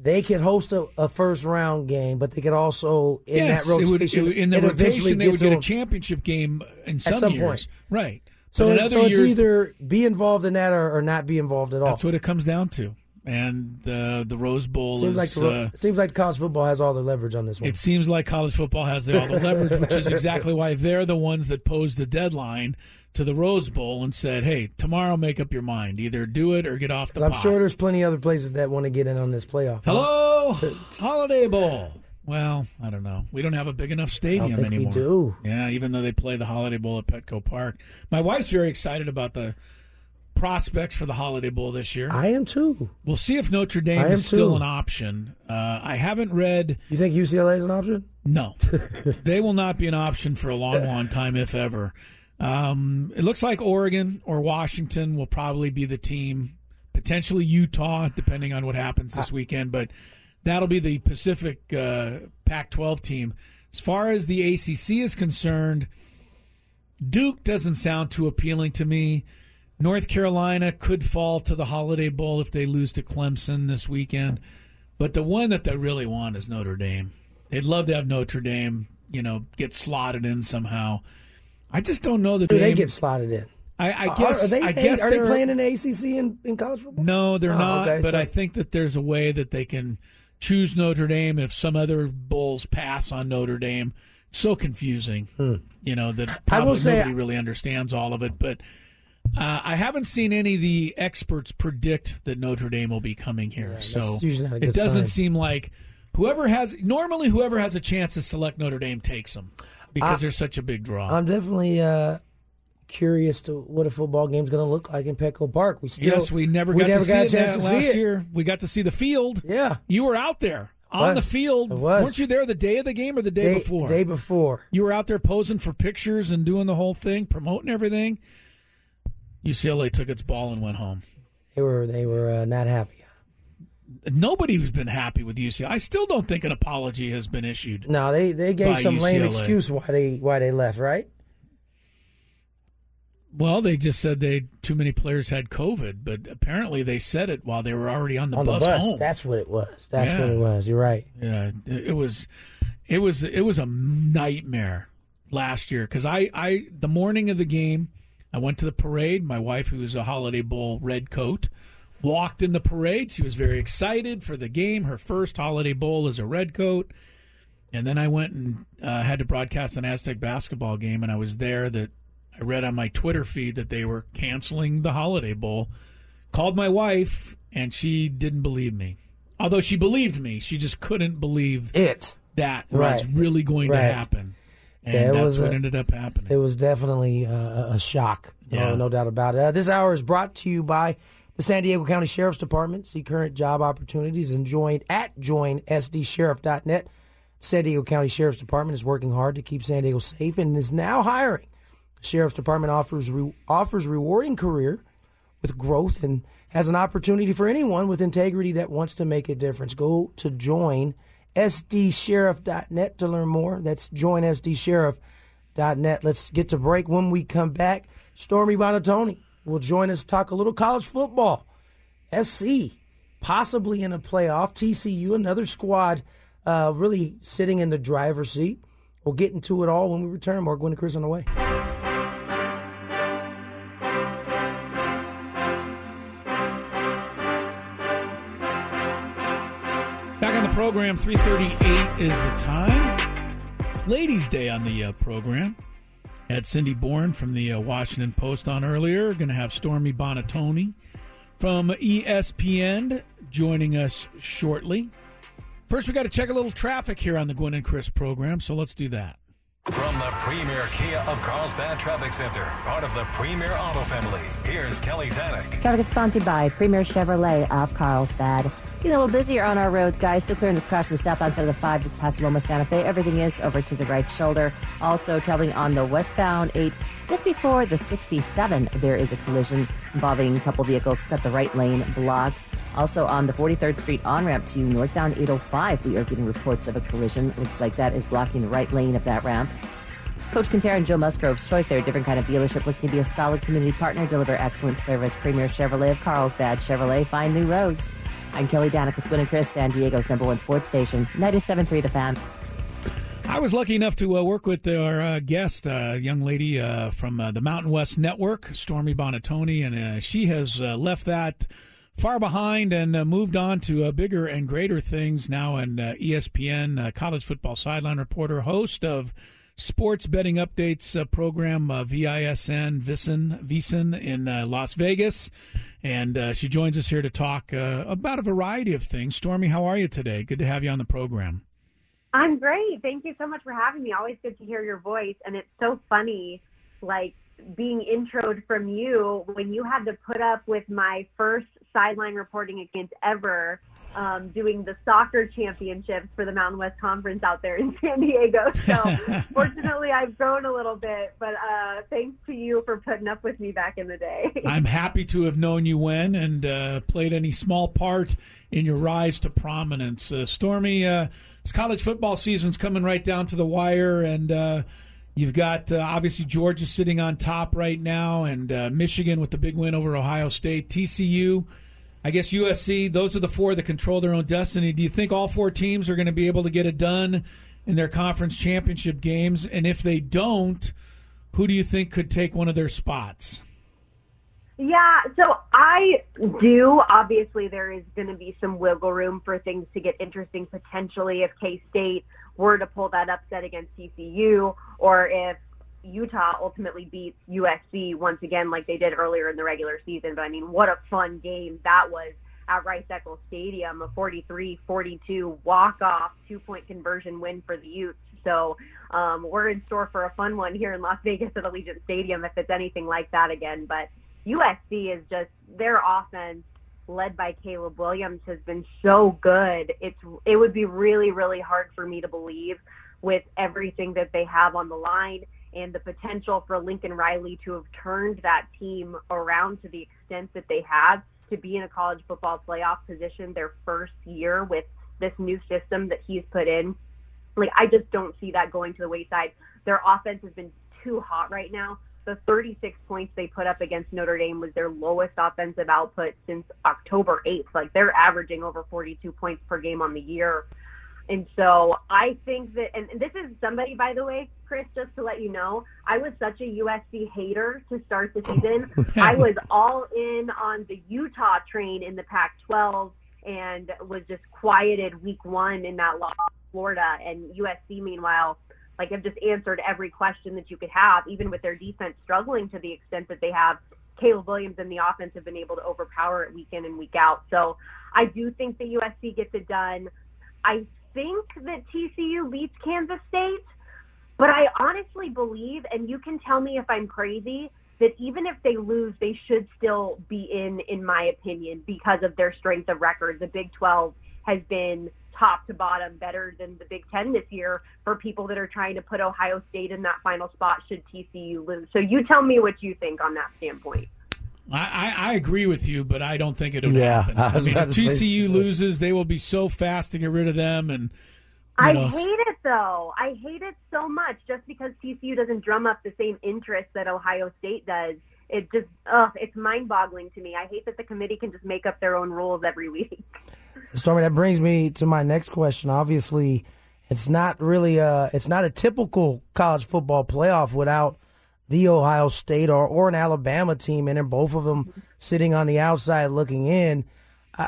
Speaker 7: they could host a, a first round game, but they could also in
Speaker 6: yes,
Speaker 7: that rotation.
Speaker 6: would, it- in the rotation they would get a championship game in some,
Speaker 7: At some
Speaker 6: years.
Speaker 7: point.
Speaker 6: right?
Speaker 7: So, it- so it's either be involved in that or, or not be involved at all.
Speaker 6: that's what it comes down to. And the the Rose Bowl
Speaker 7: seems
Speaker 6: is.
Speaker 7: like the,
Speaker 6: uh,
Speaker 7: it seems like college football has all the leverage on this one.
Speaker 6: It seems like college football has all the leverage, which is exactly why they're the ones that pose the deadline to the Rose Bowl and said, "Hey, tomorrow, make up your mind. Either do it or get off the
Speaker 7: I'm
Speaker 6: pot."
Speaker 7: sure there's plenty of other places that want to get in on this playoff.
Speaker 6: Hello, Holiday Bowl. Well, I don't know. We don't have a big enough stadium
Speaker 7: think we
Speaker 6: anymore.
Speaker 7: do.
Speaker 6: Yeah, even though they play the Holiday Bowl at Petco Park. My wife's very excited about the prospects for the Holiday Bowl this year.
Speaker 7: I am too.
Speaker 6: We'll see if Notre Dame is still an option. Uh, I haven't read.
Speaker 7: You think UCLA is an option?
Speaker 6: No, they will not be an option for a long, long time, if ever. Um, it looks like Oregon or Washington will probably be the team, potentially Utah, depending on what happens this weekend. But that'll be the Pacific uh, Pac-12 team. As far as the ACC is concerned, Duke doesn't sound too appealing to me. North Carolina could fall to the Holiday Bowl if they lose to Clemson this weekend. But the one that they really want is Notre Dame. They'd love to have Notre Dame, you know, get slotted in somehow. I just don't know that
Speaker 7: Do they get slotted in?
Speaker 6: I, I guess.
Speaker 7: are they,
Speaker 6: I guess
Speaker 7: are they playing in the ACC in, in college football?
Speaker 6: No, they're
Speaker 7: Oh,
Speaker 6: not.
Speaker 7: okay,
Speaker 6: but
Speaker 7: so-
Speaker 6: I think that there's a way that they can choose Notre Dame if some other bulls pass on Notre Dame. It's so confusing, you know that
Speaker 7: Hmm. I will
Speaker 6: probably
Speaker 7: say-
Speaker 6: nobody really understands all of it. But uh, I haven't seen any of the experts predict that Notre Dame will be coming here. so
Speaker 7: not a
Speaker 6: it doesn't
Speaker 7: sign.
Speaker 6: seem like whoever has normally whoever has a chance to select Notre Dame takes them because
Speaker 7: I-
Speaker 6: they're such a big draw.
Speaker 7: I'm definitely uh, curious to what a football game's going to look like in Petco Park. We still,
Speaker 6: yes, we never
Speaker 7: we
Speaker 6: got
Speaker 7: never
Speaker 6: to
Speaker 7: got
Speaker 6: see
Speaker 7: a
Speaker 6: it
Speaker 7: chance
Speaker 6: that
Speaker 7: to
Speaker 6: last
Speaker 7: see it.
Speaker 6: year. We got to see the field.
Speaker 7: Yeah,
Speaker 6: You were out there on the field.
Speaker 7: I was.
Speaker 6: Weren't you there the day of the game or the day,
Speaker 7: Day-
Speaker 6: before?
Speaker 7: day before.
Speaker 6: You were out there posing for pictures and doing the whole thing, promoting everything. UCLA took its ball and went home.
Speaker 7: They were they were uh, not happy.
Speaker 6: Nobody's been happy with UCLA. I still don't think an apology has been issued.
Speaker 7: No, they they gave some lame excuse why they why they left. Right?
Speaker 6: Well, they just said they too many players had COVID, but apparently they said it while they were already on the
Speaker 7: On
Speaker 6: bus
Speaker 7: the bus.
Speaker 6: home.
Speaker 7: That's what it was. That's
Speaker 6: Yeah.
Speaker 7: what it was. You're right.
Speaker 6: Yeah, it was, it was, it was a nightmare last year because I, I, the morning of the game, I went to the parade. My wife, who was a Holiday Bowl red coat, walked in the parade. She was very excited for the game. Her first Holiday Bowl as a Redcoat. And then I went and uh, had to broadcast an Aztec basketball game, and I was there. That I read on my Twitter feed that they were canceling the Holiday Bowl. Called my wife, and she didn't believe me. Although she believed me, she just couldn't believe
Speaker 7: it
Speaker 6: that
Speaker 7: Right.
Speaker 6: was really going to happen. And
Speaker 7: Yeah,
Speaker 6: that's
Speaker 7: was
Speaker 6: what
Speaker 7: a-
Speaker 6: ended up happening.
Speaker 7: It was definitely uh, a shock.
Speaker 6: Yeah.
Speaker 7: No, no doubt about it. Uh, this hour is brought to you by the San Diego County Sheriff's Department. See current job opportunities and join at joinsdsheriff.net. San Diego County Sheriff's Department is working hard to keep San Diego safe and is now hiring. The Sheriff's Department offers re- offers rewarding career with growth and has an opportunity for anyone with integrity that wants to make a difference. Go to join sdsheriff.net to learn more. That's joinsdsheriff.net. Let's get to break. When we come back, Stormy Buonantony will join us to talk a little college football. SC possibly in a playoff. TCU, another squad uh, really sitting in the driver's seat. We'll get into it all when we return. More Gwynn and Chris on the way.
Speaker 6: Back on the program, 338 is the time. Ladies' Day on the uh, program. Had Cindy Boren from the uh, Washington Post on earlier. Going to have Stormy Buonantony from ESPN joining us shortly. First, we got to check a little traffic here on the Gwynn and Chris program, so let's do that.
Speaker 2: From the premier Kia of Carlsbad Traffic Center, part of the premier auto family, here's Kelly Tannick.
Speaker 11: Traffic is sponsored by Premier Chevrolet of Carlsbad. Getting a little busier on our roads, guys. Still clearing this crash to the southbound side of the 5 just past Loma Santa Fe. Everything is over to the right shoulder. Also traveling on the westbound 8 just before the 67. There is a collision involving a couple vehicles. Got the right lane blocked. Also on the 43rd Street on ramp to northbound 805, we are getting reports of a collision. Looks like that is blocking the right lane of that ramp. Coach Quintero and Joe Musgrove's choice. They're a different kind of dealership looking to be a solid community partner, deliver excellent service. Premier Chevrolet of Carlsbad Chevrolet. Find new roads. I'm Kelly Danick with Gwynn and Chris, San Diego's number one sports station, 97.3 The Fan.
Speaker 6: I was lucky enough to uh, work with our uh, guest, a uh, young lady uh, from uh, the Mountain West Network, Stormy Buonantony, and uh, she has left that far behind and moved on to bigger and greater things now in ESPN, college football sideline reporter, host of sports betting updates program, VISN, VISN, VISN in Las Vegas. And uh, she joins us here to talk uh, about a variety of things. Stormy, how are you today? Good to have you on the program.
Speaker 12: I'm great. Thank you so much for having me. Always good to hear your voice. And it's so funny, like being introed from you when you had to put up with my first sideline reporting against ever um, doing the soccer championships for the Mountain West Conference out there in San Diego. So fortunately, I've grown a little bit, but uh, thanks to you for putting up with me back in the day.
Speaker 6: I'm happy to have known you when and uh, played any small part in your rise to prominence. Uh, Stormy, uh, this college football season's coming right down to the wire, and uh, You've got uh, obviously Georgia sitting on top right now, and uh, Michigan with the big win over Ohio State. TCU I guess USC, those are the four that control their own destiny. Do you think all four teams are going to be able to get it done in their conference championship games? And if they don't, who do you think could take one of their spots?
Speaker 12: Yeah, so I do. Obviously, there is going to be some wiggle room for things to get interesting potentially if K State were to pull that upset against TCU or if Utah ultimately beats USC once again, like they did earlier in the regular season. But I mean, what a fun game that was at Rice Eccles Stadium, a 43-42 walk-off two-point conversion win for the Utes. So um, we're in store for a fun one here in Las Vegas at Allegiant Stadium if it's anything like that again. But USC is just their offense led by Caleb Williams has been so good. It's it would be really really hard for me to believe with everything that they have on the line and the potential for Lincoln Riley to have turned that team around to the extent that they have to be in a college football playoff position their first year with this new system that he's put in. Like, I just don't see that going to the wayside. Their offense has been too hot right now. The 36 points they put up against Notre Dame was their lowest offensive output since October 8th. Like, they're averaging over 42 points per game on the year. And so I think that, and this is somebody, by the way, Chris, just to let you know, I was such a USC hater to start the season. I was all in on the Utah train in the Pac 12 and was just quieted week one in that loss to Florida. And USC, meanwhile, like have just answered every question that you could have, even with their defense struggling to the extent that they have. Caleb Williams and the offense have been able to overpower it week in and week out. So I do think the USC gets it done. I think that TCU beats Kansas State, but I honestly believe, and you can tell me if I'm crazy, that even if they lose, they should still be in, in my opinion, because of their strength of record. The Big 12 has been top to bottom better than the Big Ten this year for people that are trying to put Ohio State in that final spot should TCU lose. So you tell me what you think on that standpoint.
Speaker 6: I, I, agree with you, but I don't think it'll yeah, happen. I, I mean, if TCU loses, they will be so fast to get rid of them. And
Speaker 12: I know. hate it though. I hate it so much just because TCU doesn't drum up the same interest that Ohio State does. It just, ugh, it's mind-boggling to me. I hate that the committee can just make up their own rules every week.
Speaker 7: Stormy, that brings me to my next question. Obviously, it's not really a, it's not a typical college football playoff without the Ohio State or, or an Alabama team, and then both of them sitting on the outside looking in. Uh,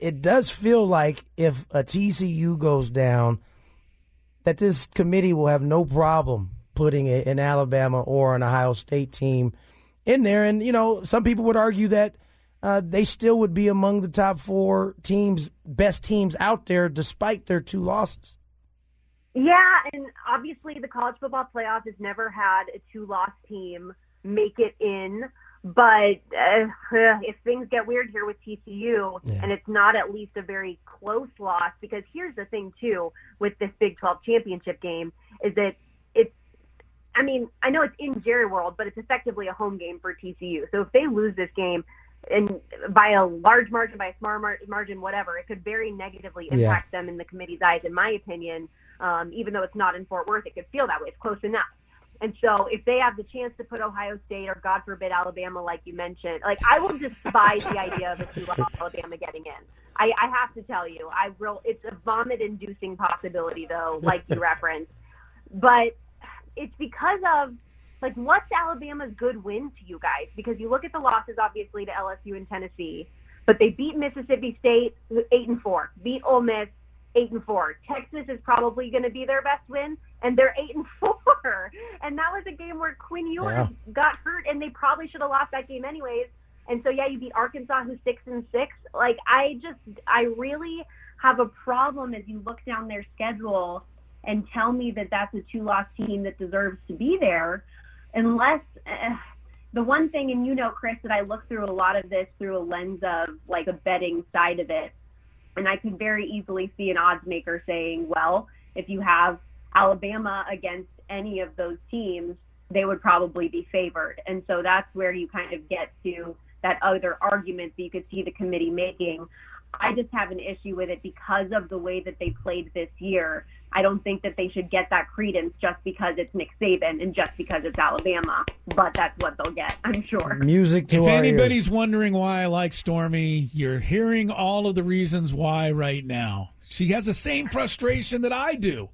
Speaker 7: it does feel like if a TCU goes down, that this committee will have no problem putting a, an Alabama or an Ohio State team in there. And, you know, some people would argue that uh, they still would be among the top four teams, best teams out there, despite their two losses.
Speaker 12: Yeah, and obviously the college football playoff has never had a two-loss team make it in. But uh, if things get weird here with TCU, yeah. and it's not at least a very close loss, because here's the thing too with this Big 12 championship game is that it's. I mean, I know it's in Jerry World, but it's effectively a home game for TCU. So if they lose this game, and by a large margin, by a small margin, whatever, it could very negatively impact yeah. them in the committee's eyes, in my opinion. Um, even though it's not in Fort Worth, it could feel that way. It's close enough. And so if they have the chance to put Ohio State or God forbid Alabama, like you mentioned, like I will despise the idea of a two Alabama getting in. I, I have to tell you, I real it's a vomit inducing possibility though, like you referenced. But it's because of like what's Alabama's good win to you guys? Because you look at the losses obviously to LSU and Tennessee, but they beat Mississippi State eight and four, beat Ole Miss, eight and four. Texas is probably going to be their best win, and they're eight and four. And that was a game where Quinn Ewers yeah. got hurt, and they probably should have lost that game anyways. And so yeah, you beat Arkansas, who's six and six. Like I just, I really have a problem as you look down their schedule and tell me that that's a two-loss team that deserves to be there, unless. Uh, the one thing, and you know, Chris, that I look through a lot of this through a lens of like a betting side of it and I could very easily see an odds maker saying, well, if you have Alabama against any of those teams, they would probably be favored. And so that's where you kind of get to that other argument that you could see the committee making. I just have an issue with it because of the way that they played this year. I don't think that they should get that credence just because it's Nick Saban and just because it's Alabama, but that's what they'll get, I'm sure.
Speaker 7: Music to
Speaker 6: If anybody's
Speaker 7: ears.
Speaker 6: wondering why I like Stormy, you're hearing all of the reasons why right now. She has the same frustration that I do.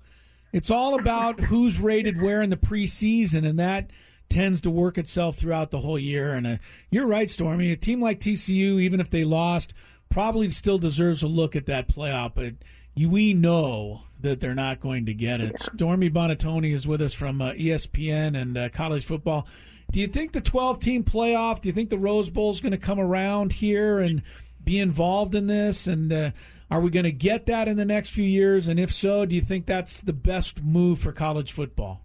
Speaker 6: It's all about who's rated where in the preseason, and that tends to work itself throughout the whole year. And uh, you're right, Stormy. A team like TCU, even if they lost, probably still deserves a look at that playoff, but we know that they're not going to get it. Stormy Buonantony is with us from uh, ESPN and uh, college football. Do you think the 12 team playoff, do you think the Rose Bowl is going to come around here and be involved in this? And uh, are we going to get that in the next few years? And if so, do you think that's the best move for college football?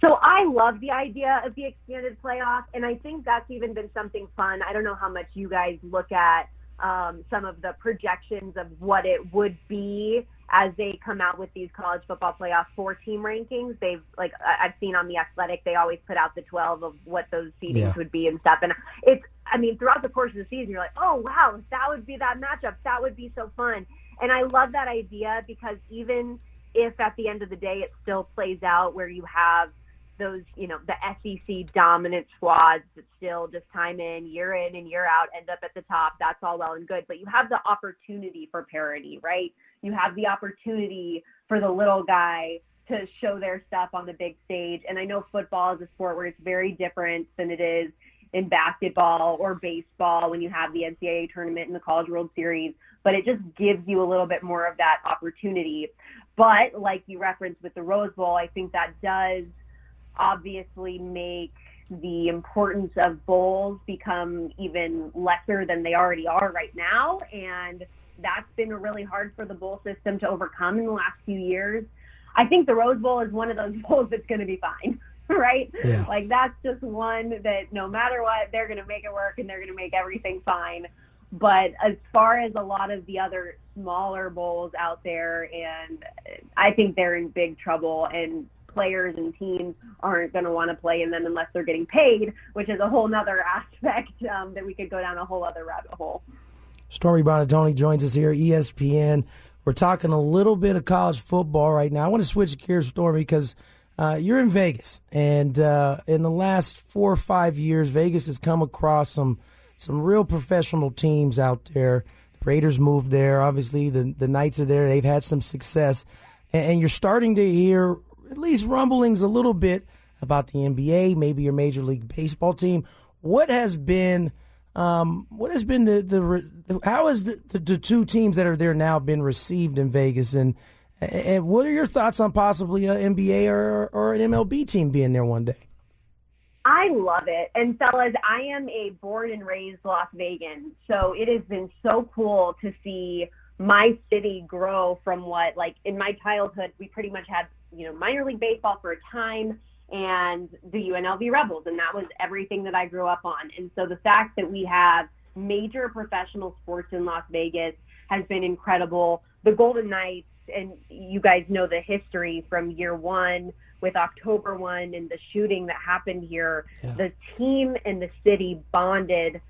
Speaker 12: So I love the idea of the expanded playoff, and I think that's even been something fun. I don't know how much you guys look at um, some of the projections of what it would be as they come out with these college football playoff four team rankings. They've like I've seen on the Athletic, they always put out the twelve of what those seedings yeah. would be and stuff. And it's I mean throughout the course of the season, you're like, oh wow, that would be that matchup. That would be so fun. And I love that idea because even if at the end of the day it still plays out where you have those, you know, the SEC dominant squads that still just time in, year in and year out end up at the top. That's all well and good. But you have the opportunity for parity, right? You have the opportunity for the little guy to show their stuff on the big stage. And I know football is a sport where it's very different than it is in basketball or baseball when you have the NCAA tournament and the College World Series, but it just gives you a little bit more of that opportunity. But like you referenced with the Rose Bowl, I think that does – obviously make the importance of bowls become even lesser than they already are right now. And that's been really hard for the bowl system to overcome in the last few years. I think the Rose Bowl is one of those bowls that's going to be fine, right? Yeah. Like that's just one that no matter what, they're going to make it work and they're going to make everything fine. But as far as a lot of the other smaller bowls out there, and I think they're in big trouble. And players and teams aren't going to want to play in them unless they're getting paid, which is a whole nother aspect um, that we could go down a whole other rabbit hole.
Speaker 7: Stormy Buonantony joins us here, ESPN. We're talking a little bit of college football right now. I want to switch gears, Stormy, because uh, you're in Vegas, and uh, in the last four or five years, Vegas has come across some some real professional teams out there. The Raiders moved there. Obviously, the the Knights are there. They've had some success, and, and you're starting to hear at least rumblings a little bit about the NBA, maybe your Major League Baseball team. What has been um, what has been the, the how has the, the, the, two teams that are there now been received in Vegas, and and what are your thoughts on possibly an NBA or or an MLB team being there one day?
Speaker 12: I love it, and fellas, I am a born and raised Las Vegan, so it has been so cool to see my city grow from what like in my childhood we pretty much had you know minor league baseball for a time and the UNLV Rebels, and that was everything that I grew up on. And so the fact that we have major professional sports in Las Vegas has been incredible. The Golden Knights, and you guys know the history from year one with October 1 and the shooting that happened here.
Speaker 7: Yeah.
Speaker 12: The team and the city bonded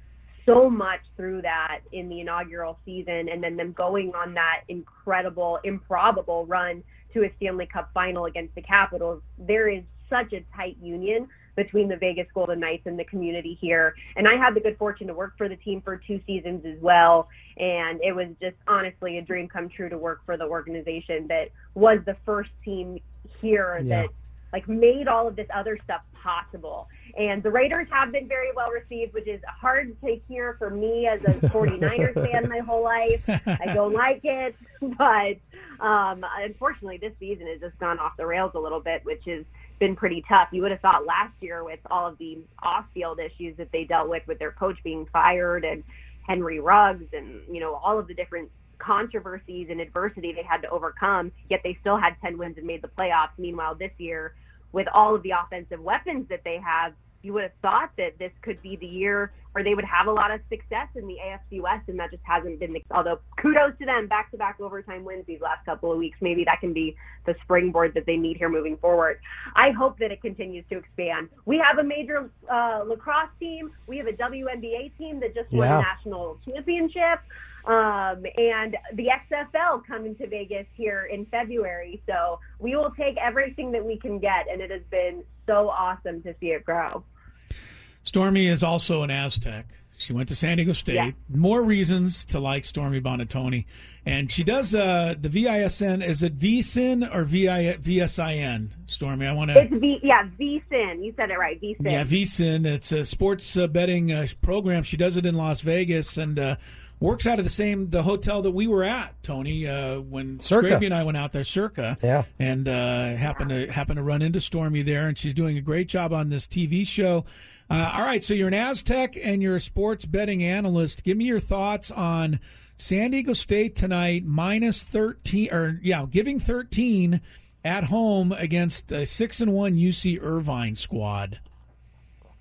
Speaker 12: so much through that in the inaugural season and then them going on that incredible, improbable run to a Stanley Cup final against the Capitals. There is such a tight union between the Vegas Golden Knights and the community here. And I had the good fortune to work for the team for two seasons as well. And it was just honestly a dream come true to work for the organization that was the first team here
Speaker 7: Yeah.
Speaker 12: that like made all of this other stuff possible. And the Raiders have been very well received, which is hard to hear for me as a 49ers fan my whole life. I don't like it, but um, unfortunately, this season has just gone off the rails a little bit, which has been pretty tough. You would have thought last year with all of the off-field issues that they dealt with, with their coach being fired and Henry Ruggs, and you know all of the different controversies and adversity they had to overcome. Yet they still had 10 wins and made the playoffs. Meanwhile, this year, with all of the offensive weapons that they have, you would have thought that this could be the year where they would have a lot of success in the AFC West, and that just hasn't been the Although kudos to them, back-to-back overtime wins these last couple of weeks. Maybe that can be the springboard that they need here moving forward. I hope that it continues to expand. We have a major uh, lacrosse team. We have a WNBA team that just won a national championship. Um, and the XFL coming to Vegas here in February. So we will take everything that we can get, and it has been so awesome to see it grow.
Speaker 6: Stormy is also an Aztec. She went to San Diego State.
Speaker 12: Yeah.
Speaker 6: More reasons to like Stormy Buonantony. And she does uh, the VISN. Is it VSIN or VI, VSIN? Stormy, I want to.
Speaker 12: It's V, yeah, VSIN. You said it right, VSIN.
Speaker 6: Yeah, VSIN. It's a sports uh, betting uh, program. She does it in Las Vegas and uh, works out of the same the hotel that we were at, Tony, uh, when
Speaker 7: Circa.
Speaker 6: Scrappy and I went out there, Circa.
Speaker 7: Yeah.
Speaker 6: And uh, happened to happened to run into Stormy there, and she's doing a great job on this TV show. Uh, all right, so you're an Aztec and you're a sports betting analyst. Give me your thoughts on San Diego State tonight, minus thirteen, or yeah, giving thirteen at home against a six and one UC Irvine squad.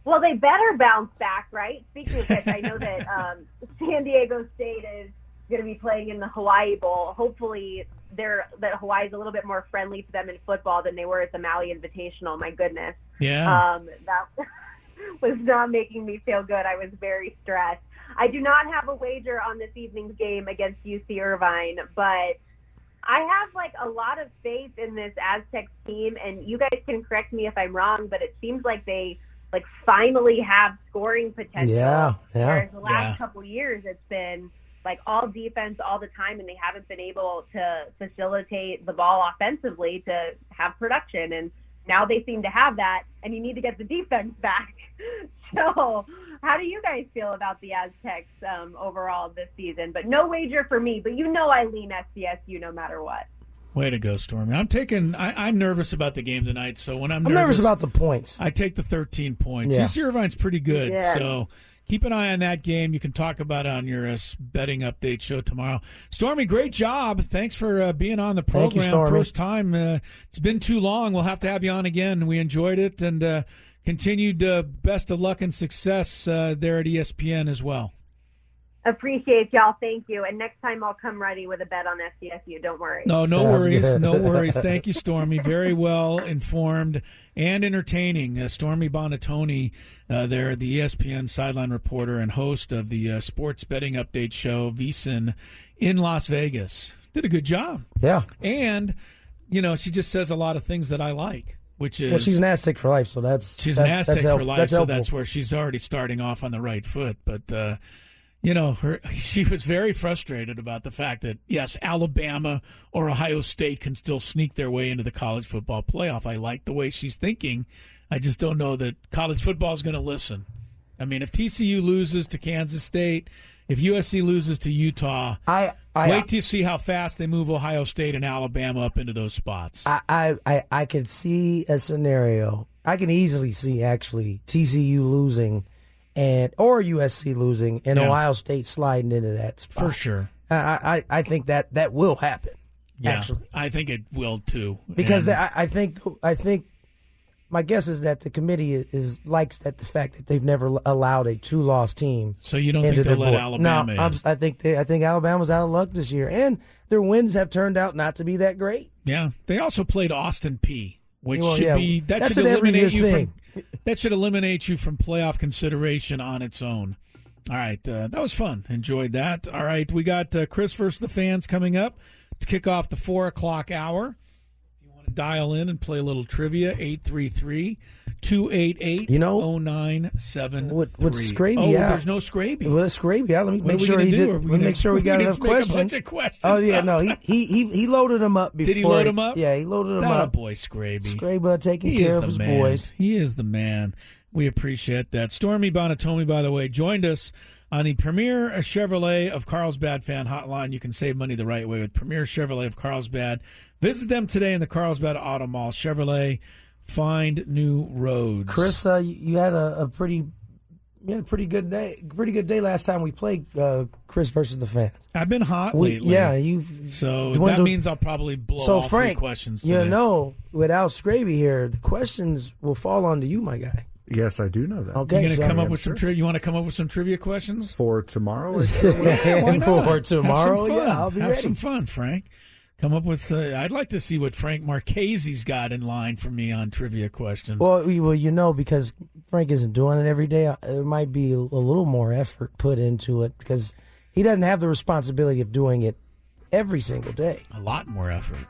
Speaker 12: Well, they better bounce back, right? Speaking of which, I know that um, San Diego State is going to be playing in the Hawaii Bowl. Hopefully, they're that Hawaii's a little bit more friendly to them in football than they were at the Maui Invitational. My goodness,
Speaker 6: Yeah.
Speaker 12: um, that was not making me feel good. I was very stressed. I do not have a wager on this evening's game against UC Irvine, but I have like a lot of faith in this Aztecs team, and you guys can correct me if I'm wrong, but it seems like they like finally have scoring potential.
Speaker 7: Yeah, yeah.
Speaker 12: Whereas the last
Speaker 6: Yeah.
Speaker 12: couple years, it's been like all defense all the time, and they haven't been able to facilitate the ball offensively to have production. And now they seem to have that, and you need to get the defense back. so, how do you guys feel about the Aztecs um, overall this season? But no wager for me. But you know I lean SDSU no matter what.
Speaker 6: Way to go, Stormy. I'm taking. I, I'm nervous about the game tonight. So when I'm,
Speaker 7: I'm nervous about the points.
Speaker 6: I take the 13 points.
Speaker 7: Yeah.
Speaker 6: UC Irvine's pretty good.
Speaker 12: Yeah.
Speaker 6: So keep an eye on that game. You can talk about it on your uh, betting update show tomorrow. Stormy, great job. Thanks for uh, being on the
Speaker 7: Thank you,
Speaker 6: program.
Speaker 7: Stormy.
Speaker 6: First time. Uh, it's been too long. We'll have to have you on again. We enjoyed it and uh, continued uh, best of luck and success uh, there at ESPN as well.
Speaker 12: Appreciate y'all. Thank you. And next time I'll come ready with a bet on SDSU. Don't worry.
Speaker 6: No, no
Speaker 7: Sounds
Speaker 6: worries.
Speaker 7: good.
Speaker 6: No worries. Thank you, Stormy. Very well informed and entertaining. Uh, Stormy Buonantony, uh, there, the ESPN sideline reporter and host of the uh, sports betting update show, VSIN, in Las Vegas. Did a good job.
Speaker 7: Yeah.
Speaker 6: And, you know, she just says a lot of things that I like, which is.
Speaker 7: Well, she's an Aztec for life, so that's
Speaker 6: She's
Speaker 7: that-
Speaker 6: an Aztec
Speaker 7: that's
Speaker 6: for life,
Speaker 7: that's
Speaker 6: so
Speaker 7: helpful.
Speaker 6: that's where she's already starting off on the right foot. But uh, you know, her she was very frustrated about the fact that yes, Alabama or Ohio State can still sneak their way into the college football playoff. I like the way she's thinking. I just don't know that college football is going to listen. I mean, if TCU loses to Kansas State, if USC loses to Utah,
Speaker 7: I, I
Speaker 6: wait to see how fast they move Ohio State and Alabama up into those spots.
Speaker 7: I, I, I, I could see a scenario. I can easily see actually TCU losing, and or USC losing, and
Speaker 6: Yeah.
Speaker 7: Ohio State sliding into that spot
Speaker 6: For sure.
Speaker 7: I, I, I think that that will happen.
Speaker 6: Yeah,
Speaker 7: Actually,
Speaker 6: I think it will too.
Speaker 7: because
Speaker 6: And-
Speaker 7: I, I think I think my guess is that the committee is, is likes that the fact that they've never allowed a two loss team.
Speaker 6: So you don't think they'll let
Speaker 7: board.
Speaker 6: Alabama
Speaker 7: No? I think they, I think Alabama's out of luck this year, and their wins have turned out not to be that great.
Speaker 6: Yeah, they also played Austin Peay, which
Speaker 7: Well,
Speaker 6: should
Speaker 7: yeah,
Speaker 6: be that
Speaker 7: that's
Speaker 6: should eliminate you
Speaker 7: thing.
Speaker 6: from that should eliminate you from playoff consideration on its own. All right, uh, that was fun. Enjoyed that. All right, we got uh, Chris versus the fans coming up to kick off the four o'clock hour. If you want to dial in and play a little trivia, 833 288
Speaker 7: You know,
Speaker 6: 0973.
Speaker 7: With, with Scraby
Speaker 6: oh,
Speaker 7: out.
Speaker 6: Oh, there's no Scraby.
Speaker 7: With Scraby out, let me
Speaker 6: What
Speaker 7: make sure he
Speaker 6: do?
Speaker 7: did. Let me
Speaker 6: gonna-
Speaker 7: make sure we got enough questions.
Speaker 6: questions
Speaker 7: Oh yeah, no, he, he he he loaded him up before.
Speaker 6: Did he load him up?
Speaker 7: Yeah, he loaded them
Speaker 6: That
Speaker 7: up.
Speaker 6: a boy, Scraby.
Speaker 7: Scraby uh, taking
Speaker 6: He
Speaker 7: care of his
Speaker 6: man.
Speaker 7: boys.
Speaker 6: He is the man. We appreciate that. Stormy Buonantony, by the way, joined us on the Premier Chevrolet of Carlsbad fan hotline. You can save money the right way with Premier Chevrolet of Carlsbad. Visit them today in the Carlsbad Auto Mall. Chevrolet, find new roads.
Speaker 7: Chris, uh, you you had a, a pretty you had a pretty good day. Pretty good day last time we played uh, Chris versus the fans.
Speaker 6: I've been hot
Speaker 7: We-
Speaker 6: lately.
Speaker 7: yeah, you.
Speaker 6: So that
Speaker 7: dwindled-
Speaker 6: means I'll probably blow
Speaker 7: so
Speaker 6: all
Speaker 7: Frank,
Speaker 6: three questions
Speaker 7: you
Speaker 6: today.
Speaker 7: know, without Scraby here, the questions will fall onto you, my guy.
Speaker 8: Yes, I do know that.
Speaker 7: Okay,
Speaker 6: you going to
Speaker 7: so-
Speaker 6: come up
Speaker 8: Yeah,
Speaker 6: with some trivia? You want to come up with some trivia questions?
Speaker 8: for tomorrow.
Speaker 6: Yeah, why not?
Speaker 7: For
Speaker 6: Have
Speaker 7: tomorrow,
Speaker 6: some fun.
Speaker 7: yeah, I'll be
Speaker 6: Have
Speaker 7: ready.
Speaker 6: some fun, Frank. Come up with. Uh, I'd like to see what Frank Marchese's got in line for me on trivia questions.
Speaker 7: Well, well, you know, because Frank isn't doing it every day, uh, there might be a, a little more effort put into it because he doesn't have the responsibility of doing it every single day.
Speaker 6: a lot more effort.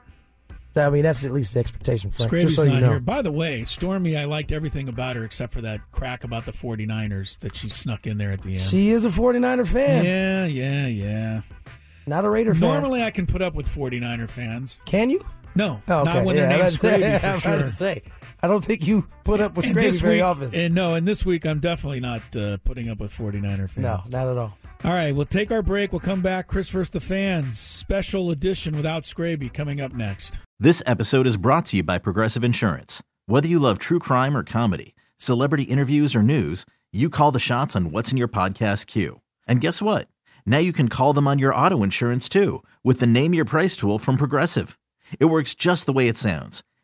Speaker 7: I mean, that's at least the expectation, Frank. Just so you know.
Speaker 6: here. By the way, Stormy, I liked everything about her except for that crack about the 49ers that she snuck in there at the end.
Speaker 7: She is a 49er fan,
Speaker 6: yeah, yeah, yeah.
Speaker 7: not a Raider fan.
Speaker 6: Normally, I can put up with 49er fans.
Speaker 7: Can you?
Speaker 6: No,
Speaker 7: Oh, okay.
Speaker 6: not when
Speaker 7: yeah,
Speaker 6: their
Speaker 7: I
Speaker 6: name's
Speaker 7: about to
Speaker 6: Scraby
Speaker 7: say-
Speaker 6: for
Speaker 7: I was about
Speaker 6: sure.
Speaker 7: to say, I don't think you put up with
Speaker 6: And
Speaker 7: Scraby very
Speaker 6: week-
Speaker 7: often.
Speaker 6: And no, and this week I'm definitely not uh, putting up with 49er fans.
Speaker 7: no, not at all.
Speaker 6: All right, we'll take our break. We'll come back. Chris versus the fans, special edition without Scraby coming up next.
Speaker 10: This episode is brought to you by Progressive Insurance. Whether you love true crime or comedy, celebrity interviews or news, you call the shots on what's in your podcast queue. And guess what? Now you can call them on your auto insurance too with the Name Your Price tool from Progressive. It works just the way it sounds.